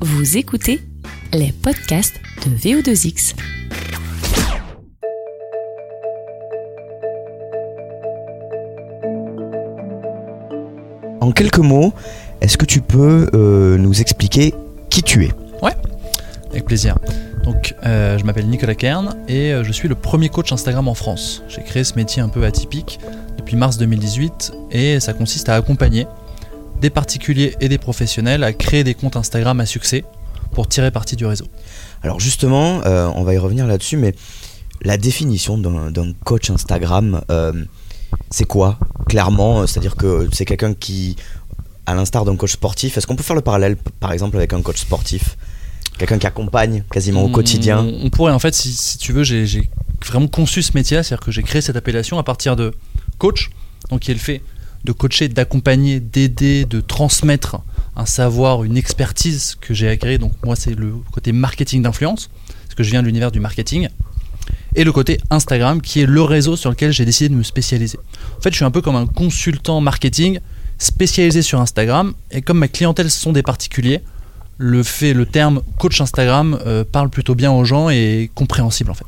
Vous écoutez les podcasts de VO2X. En quelques mots, est-ce que tu peux euh, nous expliquer qui tu es? Ouais, avec plaisir. Donc, euh, je m'appelle Nicolas Kern et euh, je suis le premier coach Instagram en France. J'ai créé ce métier un peu atypique depuis mars 2018 et ça consiste à accompagner des particuliers et des professionnels à créer des comptes Instagram à succès pour tirer parti du réseau. Alors justement, euh, on va y revenir là-dessus, mais la définition d'un coach Instagram, euh, c'est quoi Clairement, c'est-à-dire que c'est quelqu'un qui, à l'instar d'un coach sportif, est-ce qu'on peut faire le parallèle par exemple avec un coach sportif? Quelqu'un qui accompagne quasiment au quotidien? On, on pourrait en fait, si, si tu veux, j'ai j'ai vraiment conçu ce métier, c'est-à-dire que j'ai créé cette appellation à partir de coach, donc qui est le fait de coacher, d'accompagner, d'aider, de transmettre un savoir, une expertise que j'ai acquis. Donc moi, c'est le côté marketing d'influence, parce que je viens de l'univers du marketing. Et le côté Instagram, qui est le réseau sur lequel j'ai décidé de me spécialiser. En fait, je suis un peu comme un consultant marketing spécialisé sur Instagram. Et comme ma clientèle ce sont des particuliers, le fait, le terme coach Instagram euh, parle plutôt bien aux gens et est compréhensible en fait.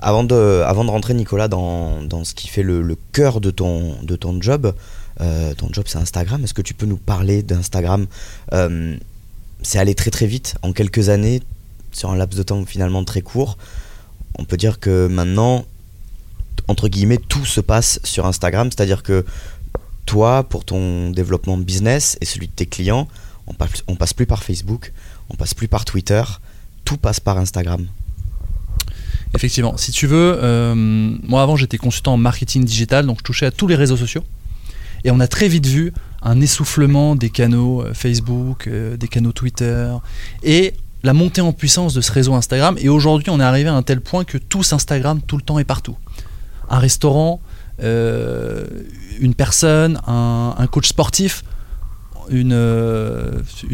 Avant de, avant de rentrer, Nicolas, dans, dans ce qui fait le, le cœur de ton, de ton job, euh, ton job c'est Instagram, est-ce que tu peux nous parler d'Instagram Euh, C'est allé très très vite, en quelques années, sur un laps de temps finalement très court. On peut dire que maintenant, entre guillemets, tout se passe sur Instagram, c'est-à-dire que toi, pour ton développement business et celui de tes clients, on passe, on passe plus par Facebook, on passe plus par Twitter, tout passe par Instagram. Effectivement, si tu veux, euh, moi avant j'étais consultant en marketing digital, donc je touchais à tous les réseaux sociaux. Et on a très vite vu un essoufflement des canaux euh, Facebook, euh, des canaux Twitter, et la montée en puissance de ce réseau Instagram. Et aujourd'hui, on est arrivé à un tel point que tous Instagram tout le temps et partout. Un restaurant, euh, une personne, un, coach sportif, une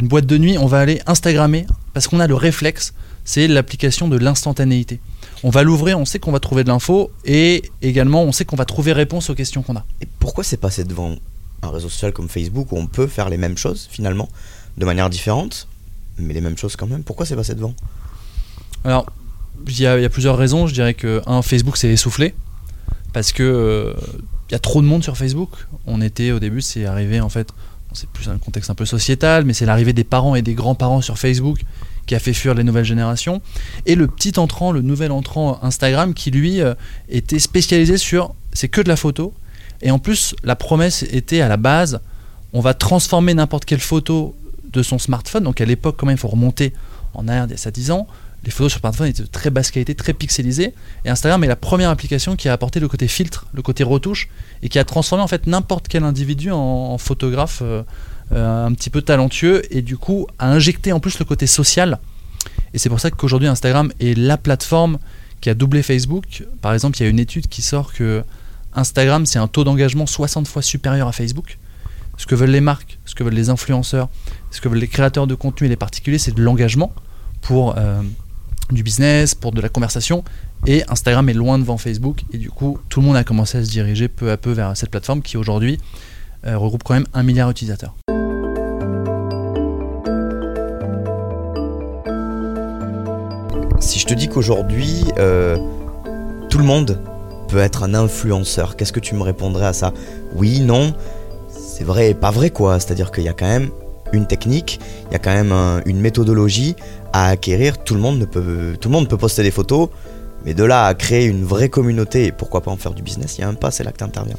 boîte de nuit, on va aller Instagrammer parce qu'on a le réflexe, c'est l'application de l'instantanéité. On va l'ouvrir, on sait qu'on va trouver de l'info et également on sait qu'on va trouver réponse aux questions qu'on a. Et pourquoi c'est passé devant un réseau social comme Facebook où on peut faire les mêmes choses finalement, de manière différente, mais les mêmes choses quand même? Pourquoi c'est passé devant? Alors, il y, a il y a plusieurs raisons. Je dirais que, un, Facebook s'est essoufflé parce que euh, il y a trop de monde sur Facebook. On était au début, c'est arrivé en fait, c'est plus un contexte un peu sociétal, mais c'est l'arrivée des parents et des grands-parents sur Facebook qui a fait fuir les nouvelles générations. Et le petit entrant, le nouvel entrant Instagram qui lui euh, était spécialisé sur c'est que de la photo. Et en plus, la promesse était à la base, on va transformer n'importe quelle photo de son smartphone. Donc à l'époque, quand même, il faut remonter en arrière d'il y a 10 ans. Les photos sur smartphone étaient de très basse qualité, très pixelisées. Et Instagram est la première application qui a apporté le côté filtre, le côté retouche, et qui a transformé en fait n'importe quel individu en, photographe euh, un petit peu talentueux, et du coup a injecté en plus le côté social. Et c'est pour ça qu'aujourd'hui Instagram est la plateforme qui a doublé Facebook. Par exemple, il y a une étude qui sort que Instagram, c'est un taux d'engagement 60 fois supérieur à Facebook. Ce que veulent les marques, ce que veulent les influenceurs, ce que veulent les créateurs de contenu et les particuliers, c'est de l'engagement pour euh, du business, pour de la conversation. Et Instagram est loin devant Facebook. Et du coup, tout le monde a commencé à se diriger peu à peu vers cette plateforme qui aujourd'hui euh, regroupe quand même un milliard d'utilisateurs. Te dis qu'aujourd'hui, euh, tout le monde peut être un influenceur, qu'est-ce que tu me répondrais à ça? Oui, non, c'est vrai et pas vrai quoi. C'est-à-dire qu'il y a quand même une technique, il y a quand même un- une méthodologie à acquérir. Tout le monde ne peut, tout le monde peut poster des photos, mais de là à créer une vraie communauté et pourquoi pas en faire du business, il y a un pas, c'est là que tu interviens.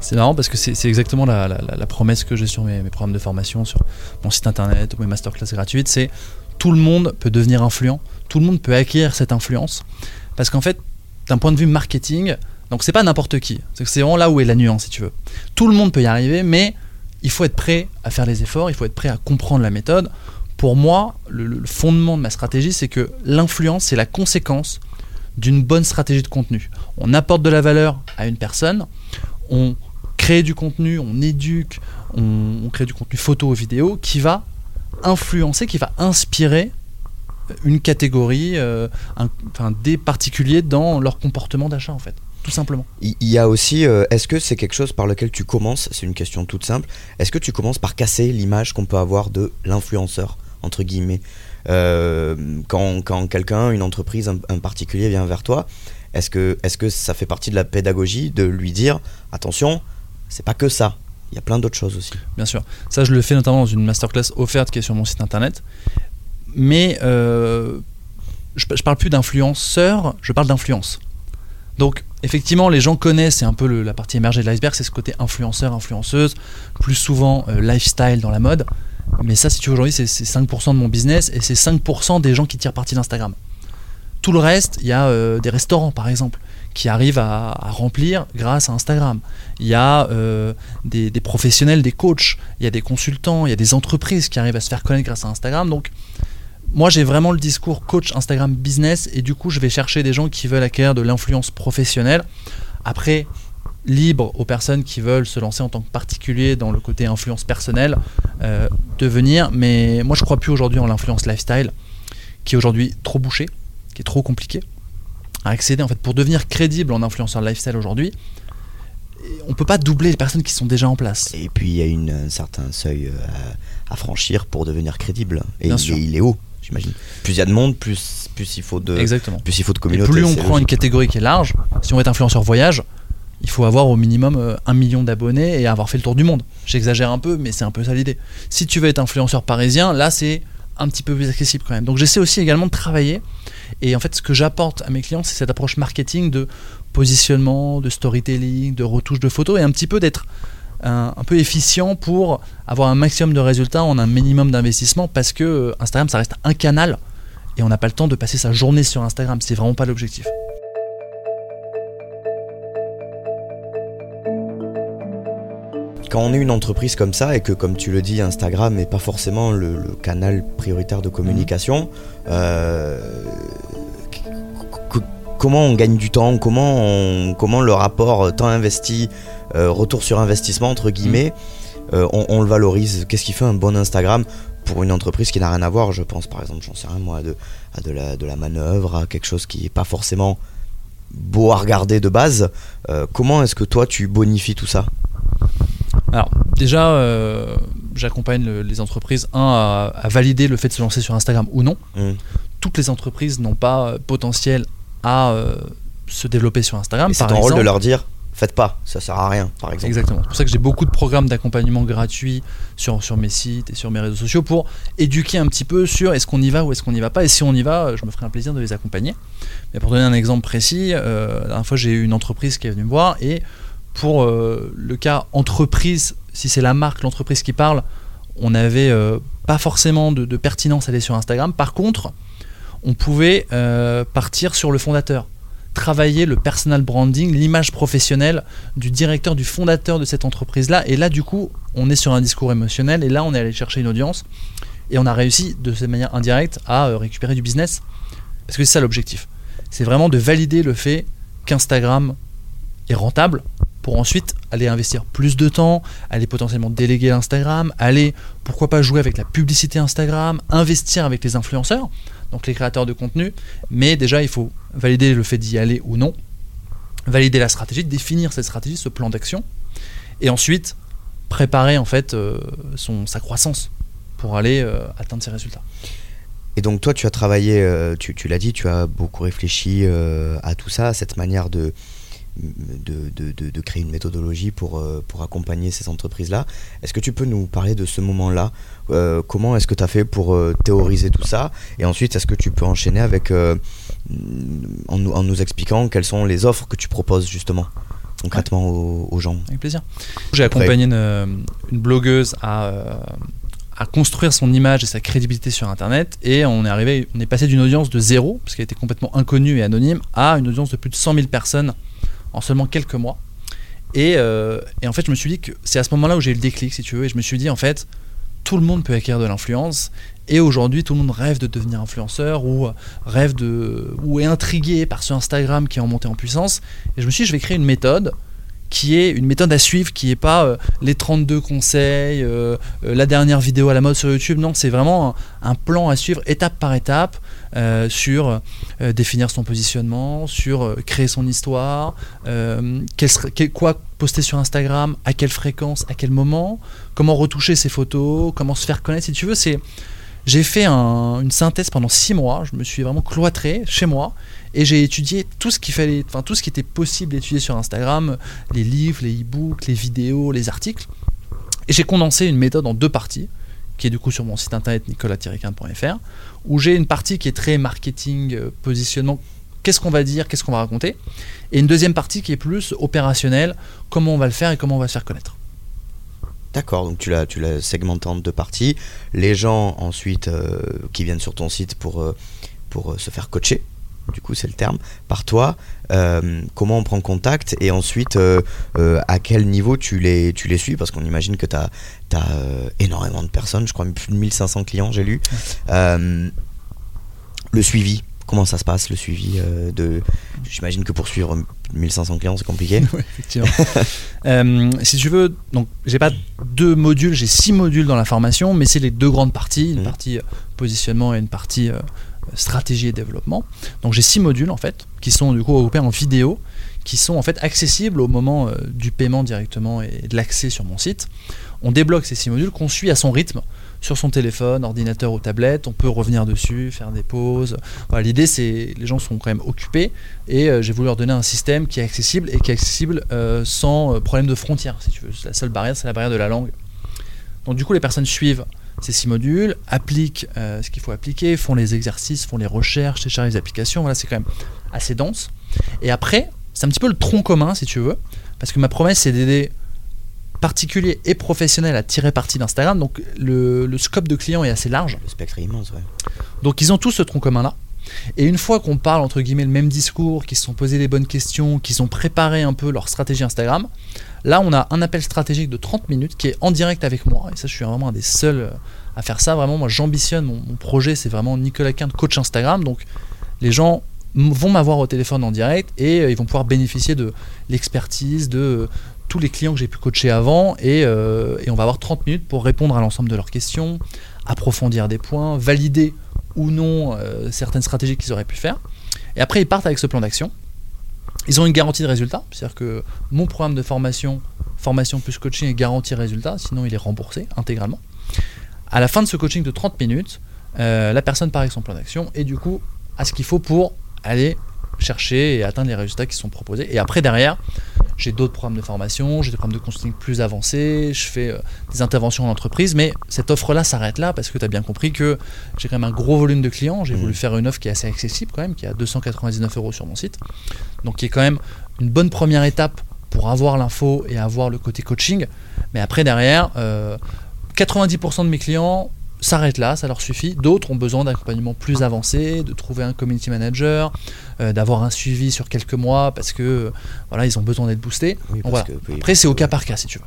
C'est marrant parce que c'est exactement la promesse que j'ai sur mes, mes programmes de formation, sur mon site internet ou mes masterclass gratuites, c'est tout le monde peut devenir influent, tout le monde peut acquérir cette influence. Parce qu'en fait, d'un point de vue marketing, donc c'est pas n'importe qui, c'est vraiment là où est la nuance si tu veux. Tout le monde peut y arriver, mais il faut être prêt à faire les efforts, il faut être prêt à comprendre la méthode. Pour moi, le, le fondement de ma stratégie, c'est que l'influence, c'est la conséquence d'une bonne stratégie de contenu. On apporte de la valeur à une personne, on crée du contenu, on éduque, on, on crée du contenu photo ou vidéo qui va influencer, qui va inspirer une catégorie, euh, un- des particuliers dans leur comportement d'achat en fait, tout simplement. Il y a aussi, euh, est-ce que c'est quelque chose par lequel tu commences C'est une question toute simple. Est-ce que tu commences par casser l'image qu'on peut avoir de l'influenceur, entre guillemets? Euh, Quand, quand quelqu'un, une entreprise, un, un particulier vient vers toi, est-ce que, est que ça fait partie de la pédagogie de lui dire attention, c'est pas que ça, il y a plein d'autres choses aussi Bien sûr. Ça, je le fais notamment dans une masterclass offerte qui est sur mon site internet. Mais euh, je, je parle plus d'influenceur, je parle d'influence. Donc, effectivement, les gens connaissent, c'est un peu la partie émergée de l'iceberg, c'est ce côté influenceur, influenceuse, plus souvent euh, lifestyle dans la mode. Mais ça, si tu veux, aujourd'hui, c'est c'est 5% de mon business et c'est 5% des gens qui tirent parti d'Instagram. Tout le reste, il y a euh, des restaurants, par exemple, qui arrivent à, remplir grâce à Instagram. Il y a euh, des, professionnels, des coachs, il y a des consultants, il y a des entreprises qui arrivent à se faire connaître grâce à Instagram. Donc, moi, j'ai vraiment le discours coach Instagram business et du coup, je vais chercher des gens qui veulent acquérir de l'influence professionnelle. Après, libre aux personnes qui veulent se lancer en tant que particulier dans le côté influence personnelle euh, de venir. Mais moi, je crois plus aujourd'hui en l'influence lifestyle, qui est aujourd'hui trop bouchée, qui est trop compliqué à accéder. En fait, pour devenir crédible en influenceur lifestyle aujourd'hui, on peut pas doubler les personnes qui sont déjà en place. Et puis il y a une, un certain seuil euh, à, à franchir pour devenir crédible. Et il, est, il est haut, j'imagine. Plus il y a de monde, plus, plus il faut de, Exactement. plus il faut de Et communauté. plus on prend une catégorie qui est large, si on veut être influenceur voyage, il faut avoir au minimum euh, un million d'abonnés et avoir fait le tour du monde. J'exagère un peu, mais c'est un peu ça l'idée. Si tu veux être influenceur parisien, là c'est un petit peu plus accessible quand même. Donc j'essaie aussi également de travailler. Et en fait, ce que j'apporte à mes clients, c'est cette approche marketing de positionnement, de storytelling, de retouche de photos et un petit peu d'être un, peu efficient pour avoir un maximum de résultats en un minimum d'investissement parce que euh, Instagram, ça reste un canal et on n'a pas le temps de passer sa journée sur Instagram. C'est vraiment pas l'objectif. Quand on est une entreprise comme ça et que, comme tu le dis, Instagram n'est pas forcément le, le canal prioritaire de communication, euh, c- c- comment on gagne du temps? Comment, on- comment le rapport temps investi, euh, retour sur investissement, entre guillemets, euh, on, on le valorise? Qu'est-ce qui fait un bon Instagram pour une entreprise qui n'a rien à voir? Je pense par exemple, j'en sais rien moi, à de, à de, la, de la manœuvre, à quelque chose qui n'est pas forcément beau à regarder de base. Euh, comment est-ce que toi tu bonifies tout ça? Alors, déjà, euh, j'accompagne le- les entreprises, un, à, à valider le fait de se lancer sur Instagram ou non. Hmm. Toutes les entreprises n'ont pas euh, potentiel à euh, se développer sur Instagram. C'est ton rôle de leur dire faites pas, ça sert à rien, par exemple. Exactement. C'est pour ça que j'ai beaucoup de programmes d'accompagnement gratuits sur, sur mes sites et sur mes réseaux sociaux pour éduquer un petit peu sur est-ce qu'on y va ou est-ce qu'on n'y va pas. Et si on y va, je me ferai un plaisir de les accompagner. Mais pour donner un exemple précis, euh, la dernière fois j'ai eu une entreprise qui est venue me voir et pour euh, le cas entreprise, si c'est la marque, l'entreprise qui parle, on n'avait euh, pas forcément de, pertinence à aller sur Instagram. Par contre, on pouvait euh, partir sur le fondateur, travailler le personal branding, l'image professionnelle du directeur, du fondateur de cette entreprise-là. Et là, du coup, on est sur un discours émotionnel et là, on est allé chercher une audience et on a réussi de cette manière indirecte à récupérer du business. Parce que c'est ça l'objectif. C'est vraiment de valider le fait qu'Instagram est rentable pour ensuite aller investir plus de temps, aller potentiellement déléguer l'Instagram, aller pourquoi pas jouer avec la publicité Instagram, investir avec les influenceurs, donc les créateurs de contenu. Mais déjà, il faut valider le fait d'y aller ou non, valider la stratégie, définir cette stratégie, ce plan d'action, et ensuite préparer en fait euh, son, sa croissance pour aller euh, atteindre ses résultats. Et donc toi, tu as travaillé, euh, tu, tu l'as dit, tu as beaucoup réfléchi à tout ça, à cette manière de, de, de- de- de créer une méthodologie pour, euh, pour accompagner ces entreprises-là. Est-ce que tu peux nous parler de ce moment-là? Euh, Comment est-ce que tu as fait pour euh, théoriser tout ça? Et ensuite, est-ce que tu peux enchaîner avec, euh, en, nous, en nous expliquant quelles sont les offres que tu proposes justement concrètement aux, aux gens? Avec plaisir. J'ai accompagné une, une blogueuse à, à construire son image et sa crédibilité sur Internet et on est arrivé, on est passé d'une audience de zéro, parce qu'elle était complètement inconnue et anonyme, à une audience de plus de 100 000 personnes en seulement quelques mois. Et, euh, et en fait, je me suis dit que c'est à ce moment-là où j'ai eu le déclic, si tu veux, et je me suis dit, en fait, tout le monde peut acquérir de l'influence. Et aujourd'hui, tout le monde rêve de devenir influenceur ou euh, rêve de ou est intrigué par ce Instagram qui est en montée en puissance. Et je me suis dit, je vais créer une méthode qui est une méthode à suivre, qui est pas euh, les 32 conseils, la dernière vidéo à la mode sur YouTube. Non, c'est vraiment un plan à suivre étape par étape euh, sur euh, définir son positionnement, sur euh, créer son histoire, quel serait- quoi poster sur Instagram, à quelle fréquence, à quel moment, comment retoucher ses photos, comment se faire connaître. Si tu veux, c'est j'ai fait un- une synthèse pendant six mois. Je me suis vraiment cloîtré chez moi et j'ai étudié tout ce qu'il fallait, enfin tout ce qui était possible d'étudier sur Instagram, les livres, les e-books, les vidéos, les articles. Et j'ai condensé une méthode en deux parties, qui est du coup sur mon site internet nicolas-quint.fr, où j'ai une partie qui est très marketing, euh, positionnement, qu'est-ce qu'on va dire, qu'est-ce qu'on va raconter, et une deuxième partie qui est plus opérationnelle, comment on va le faire et comment on va se faire connaître. D'accord, donc tu l'as, tu l'as segmenté en deux parties. Les gens ensuite euh, qui viennent sur ton site pour, euh, pour se faire coacher, du coup c'est le terme, par toi, euh, comment on prend contact et ensuite euh, euh, à quel niveau tu les, tu les suis? Parce qu'on imagine que tu as, énormément de personnes, je crois plus de 1500 clients j'ai lu. Le suivi, comment ça se passe le suivi de... J'imagine que pour suivre 1500 clients c'est compliqué. Effectivement. Si tu veux, donc j'ai pas deux modules, j'ai six modules dans la formation, mais c'est les deux grandes parties, une Mhm. partie positionnement et une partie stratégie et développement. Donc j'ai six modules en fait, qui sont du coup regroupés en vidéo, qui sont en fait accessibles au moment euh, du paiement directement et de l'accès sur mon site. On débloque ces six modules qu'on suit à son rythme sur son téléphone, ordinateur ou tablette. On peut revenir dessus, faire des pauses. L'idée, c'est les gens sont quand même occupés et euh, j'ai voulu leur donner un système qui est accessible et qui est accessible euh, sans problème de frontières, si tu veux. La seule barrière, c'est la barrière de la langue. Donc du coup, les personnes suivent ces six modules, appliquent euh, ce qu'il faut appliquer, font les exercices, font les recherches, téléchargent les applications. Voilà, c'est quand même assez dense. Et après, c'est un petit peu le tronc commun, si tu veux, parce que ma promesse, c'est d'aider particuliers et professionnels à tirer parti d'Instagram. Donc le, le scope de clients est assez large. Le spectre est immense, ouais. Donc ils ont tous ce tronc commun là. Et une fois qu'on parle entre guillemets le même discours, qu'ils se sont posés les bonnes questions, qu'ils ont préparé un peu leur stratégie Instagram, là on a un appel stratégique de 30 minutes qui est en direct avec moi. Et ça je suis vraiment un des seuls euh, à faire ça. Vraiment moi j'ambitionne, mon, projet c'est vraiment Nicolas Quint coach Instagram. Donc les gens vont m'avoir au téléphone en direct et euh, ils vont pouvoir bénéficier de l'expertise de euh, tous les clients que j'ai pu coacher avant et on va avoir 30 minutes pour répondre à l'ensemble de leurs questions, approfondir des points, valider ou non euh, certaines stratégies qu'ils auraient pu faire. Et après, ils partent avec ce plan d'action. Ils ont une garantie de résultat, c'est-à-dire que mon programme de formation, formation plus coaching est garanti résultat, sinon il est remboursé intégralement. À la fin de ce coaching de 30 minutes, euh, la personne part avec son plan d'action et du coup à ce qu'il faut pour aller chercher et atteindre les résultats qui sont proposés. Et après, derrière, j'ai d'autres programmes de formation, j'ai des programmes de consulting plus avancés, je fais euh, des interventions en entreprise, mais cette offre-là s'arrête là parce que tu as bien compris que j'ai quand même un gros volume de clients. J'ai Mhm. voulu faire une offre qui est assez accessible quand même, qui est à 299 euros sur mon site. Donc qui est quand même une bonne première étape pour avoir l'info et avoir le côté coaching. Mais après, derrière, euh, 90% de mes clients s'arrêtent là, ça leur suffit. D'autres ont besoin d'accompagnement plus avancé, de trouver un community manager, euh, d'avoir un suivi sur quelques mois parce que voilà, ils ont besoin d'être boostés. Oui, Donc parce voilà. que- oui, Après, c'est au cas par cas si tu veux.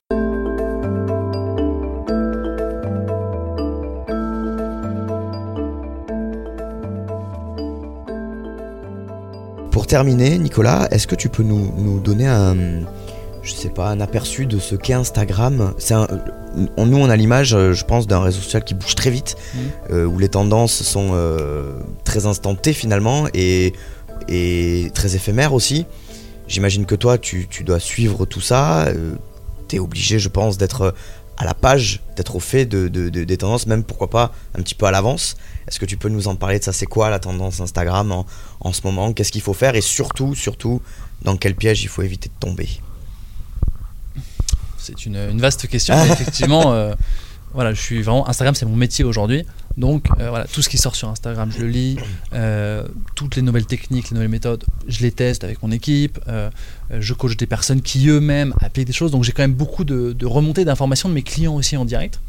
Pour terminer, Nicolas, est-ce que tu peux nous, nous donner un, je sais pas, un aperçu de ce qu'est Instagram? C'est un- on- Nous, on a l'image, euh, je pense, d'un réseau social qui bouge très vite, Mhm. euh, où les tendances sont euh, très instantées finalement et, et très éphémères aussi. J'imagine que toi, tu, tu dois suivre tout ça. tu es obligé, je pense, d'être à la page, d'être au fait de, de- de- des tendances, même pourquoi pas un petit peu à l'avance. Est-ce que tu peux nous en parler de ça? C'est quoi la tendance Instagram en, en ce moment? Qu'est-ce qu'il faut faire? Et surtout, surtout, dans quel piège il faut éviter de tomber? C'est une, une vaste question. mais effectivement, euh, voilà, je suis vraiment Instagram, c'est mon métier aujourd'hui. Donc euh, voilà, tout ce qui sort sur Instagram, je le lis. Euh, toutes les nouvelles techniques, les nouvelles méthodes, je les teste avec mon équipe. Je coach des personnes qui eux-mêmes appliquent des choses. Donc j'ai quand même beaucoup de, de remontées d'informations de mes clients aussi en direct.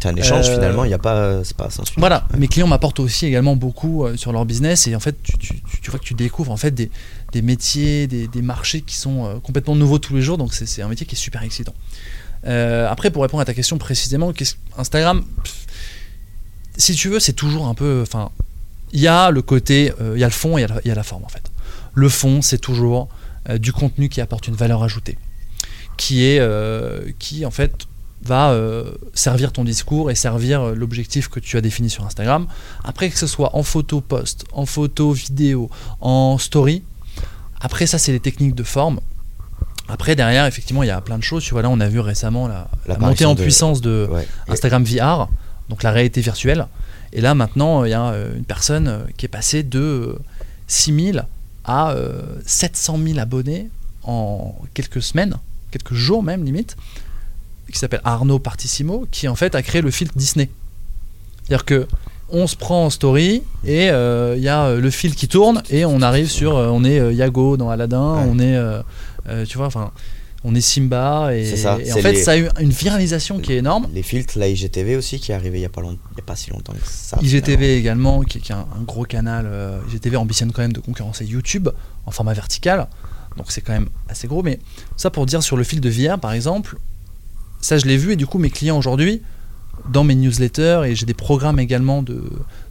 C'est un échange Euh, finalement, il n'y a pas, c'est pas. Voilà, mes clients m'apportent aussi également beaucoup euh, sur leur business et en fait tu, tu- tu- tu vois que tu découvres en fait des, des métiers, des, des marchés qui sont euh, complètement nouveaux tous les jours, donc c'est un métier qui est super excitant. Euh, après pour répondre à ta question précisément, Instagram, pff, si tu veux c'est toujours un peu, enfin il y a le côté, euh, il y a le fond et il y a la- il y, a la forme en fait. Le fond c'est toujours euh, du contenu qui apporte une valeur ajoutée. qui est euh, qui en fait va euh, servir ton discours et servir euh, l'objectif que tu as défini sur Instagram. Après que ce soit en photo post, en photo vidéo, en story, après ça c'est les techniques de forme. Après derrière effectivement il y a plein de choses. Tu vois là on a vu récemment la, la montée en de- puissance de Ouais. Instagram VR, donc la réalité virtuelle. Et là maintenant il y a euh, une personne qui est passée de euh, 6000 à euh, 700 000 abonnés en quelques semaines, quelques jours même limite, qui s'appelle Arnaud Partissimo, qui en fait a créé le filtre Disney. C'est-à-dire que on se prend en story et euh, il y a euh, le fil qui tourne et on arrive sur, euh, on est euh, Yago dans Aladdin, Ouais. on est, euh, euh, tu vois, enfin, on est Simba et, ça, et en fait les- ça a eu une viralisation qui est énorme. Les filtres, la IGTV aussi qui est arrivé il y a pas long- il y a pas si longtemps que ça. IGTV également, qui, qui est un, un gros canal. euh, IGTV ambitionne quand même de concurrencer YouTube en format vertical. Donc c'est quand même assez gros. Mais ça pour dire sur le fil de VR, par exemple, ça je l'ai vu et du coup mes clients aujourd'hui, dans mes newsletters, et j'ai des programmes également de,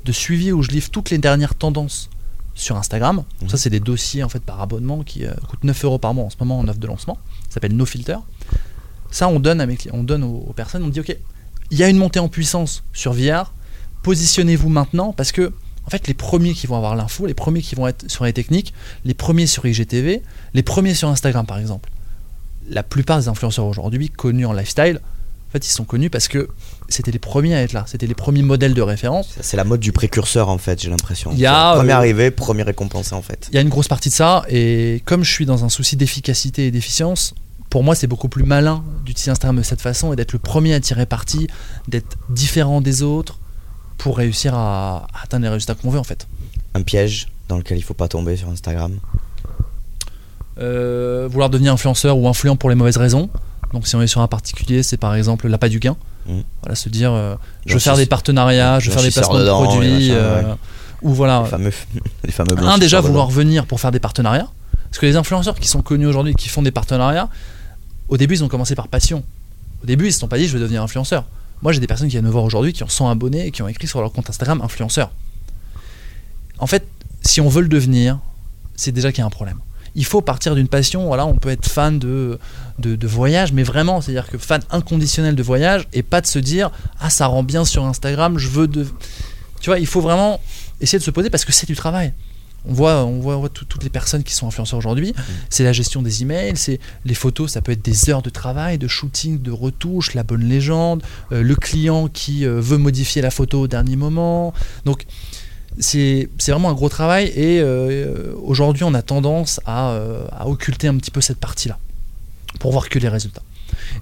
de suivi où je livre toutes les dernières tendances sur Instagram. Mhm. ça c'est des dossiers en fait par abonnement qui euh, coûtent 9 euros par mois en ce moment en offre de lancement. Ça s'appelle No Filter. Ça on donne à mes clients, on donne aux, aux personnes, on dit ok, il y a une montée en puissance sur VR, positionnez-vous maintenant parce que en fait les premiers qui vont avoir l'info, les premiers qui vont être sur les techniques, les premiers sur IGTV, les premiers sur Instagram par exemple. La plupart des influenceurs aujourd'hui connus en lifestyle, en fait ils sont connus parce que c'était les premiers à être là, c'était les premiers modèles de référence. C'est la mode du précurseur en fait, j'ai l'impression. Il y a, premier euh, arrivé, premier récompensé en fait. Il y a une grosse partie de ça, et comme je suis dans un souci d'efficacité et d'efficience, pour moi c'est beaucoup plus malin d'utiliser Instagram de cette façon et d'être le premier à tirer parti, d'être différent des autres pour réussir à à atteindre les résultats qu'on veut en fait. Un piège dans lequel il faut pas tomber sur Instagram. Euh, vouloir devenir influenceur ou influent pour les mauvaises raisons. Donc si on est sur un particulier, c'est par exemple l'appât du gain. Mm. Voilà, se dire euh, je veux faire des partenariats, je veux faire des placements de produits, euh, ouais. ou voilà. Les fameux, les fameux Un déjà dedans. vouloir venir pour faire des partenariats. Parce que les influenceurs qui sont connus aujourd'hui, qui font des partenariats, au début ils ont commencé par passion. Au début ils se sont pas dit je vais devenir influenceur. Moi j'ai des personnes qui viennent me voir aujourd'hui qui ont 100 abonnés et qui ont écrit sur leur compte Instagram influenceur. En fait, si on veut le devenir, c'est déjà qu'il y a un problème. Il faut partir d'une passion, voilà, on peut être fan de, de, de voyage, mais vraiment, c'est-à-dire que fan inconditionnel de voyage et pas de se dire ah ça rend bien sur Instagram, je veux de. Tu vois, il faut vraiment essayer de se poser parce que c'est du travail. On voit, on voit, on voit tout- toutes les personnes qui sont influenceurs aujourd'hui. C'est la gestion des emails, c'est les photos, ça peut être des heures de travail, de shooting, de retouche, la bonne légende, euh, le client qui euh, veut modifier la photo au dernier moment. Donc c'est vraiment un gros travail et euh, aujourd'hui on a tendance à, euh, à occulter un petit peu cette partie-là pour voir que les résultats.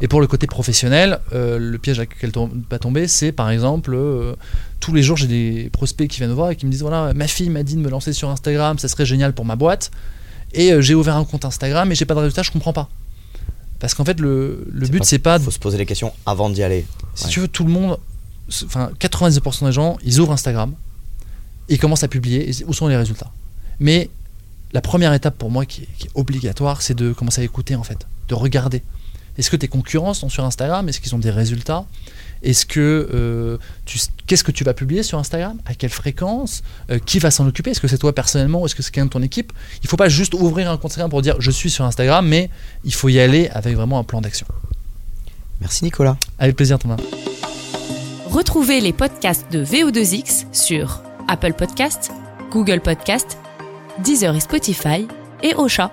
Et pour le côté professionnel, euh, le piège à lequel on va tomber, c'est par exemple, euh, tous les jours j'ai des prospects qui viennent me voir et qui me disent voilà, ma fille m'a dit de me lancer sur Instagram, ça serait génial pour ma boîte, et euh, j'ai ouvert un compte Instagram et j'ai pas de résultat, je comprends pas. Parce qu'en fait, le, but c'est pas, de- faut se poser les questions avant d'y aller. si Ouais. tu veux, tout le monde, enfin 90% des gens, ils ouvrent Instagram, ils commencent à publier, et où sont les résultats Mais la première étape pour moi qui est, qui est obligatoire, c'est de commencer à écouter en fait, de regarder. Est-ce que tes concurrents sont sur Instagram? Est-ce qu'ils ont des résultats? Est-ce que euh, tu, qu'est-ce que tu vas publier sur Instagram? À quelle fréquence? Euh, Qui va s'en occuper? Est-ce que c'est toi personnellement ou est-ce que c'est quelqu'un de ton équipe? Il faut pas juste ouvrir un compte Instagram pour dire je suis sur Instagram, mais il faut y aller avec vraiment un plan d'action. Merci Nicolas. Avec plaisir Thomas. Retrouvez les podcasts de VO2X sur Apple Podcast, Google Podcast, Deezer et Spotify et Ocha.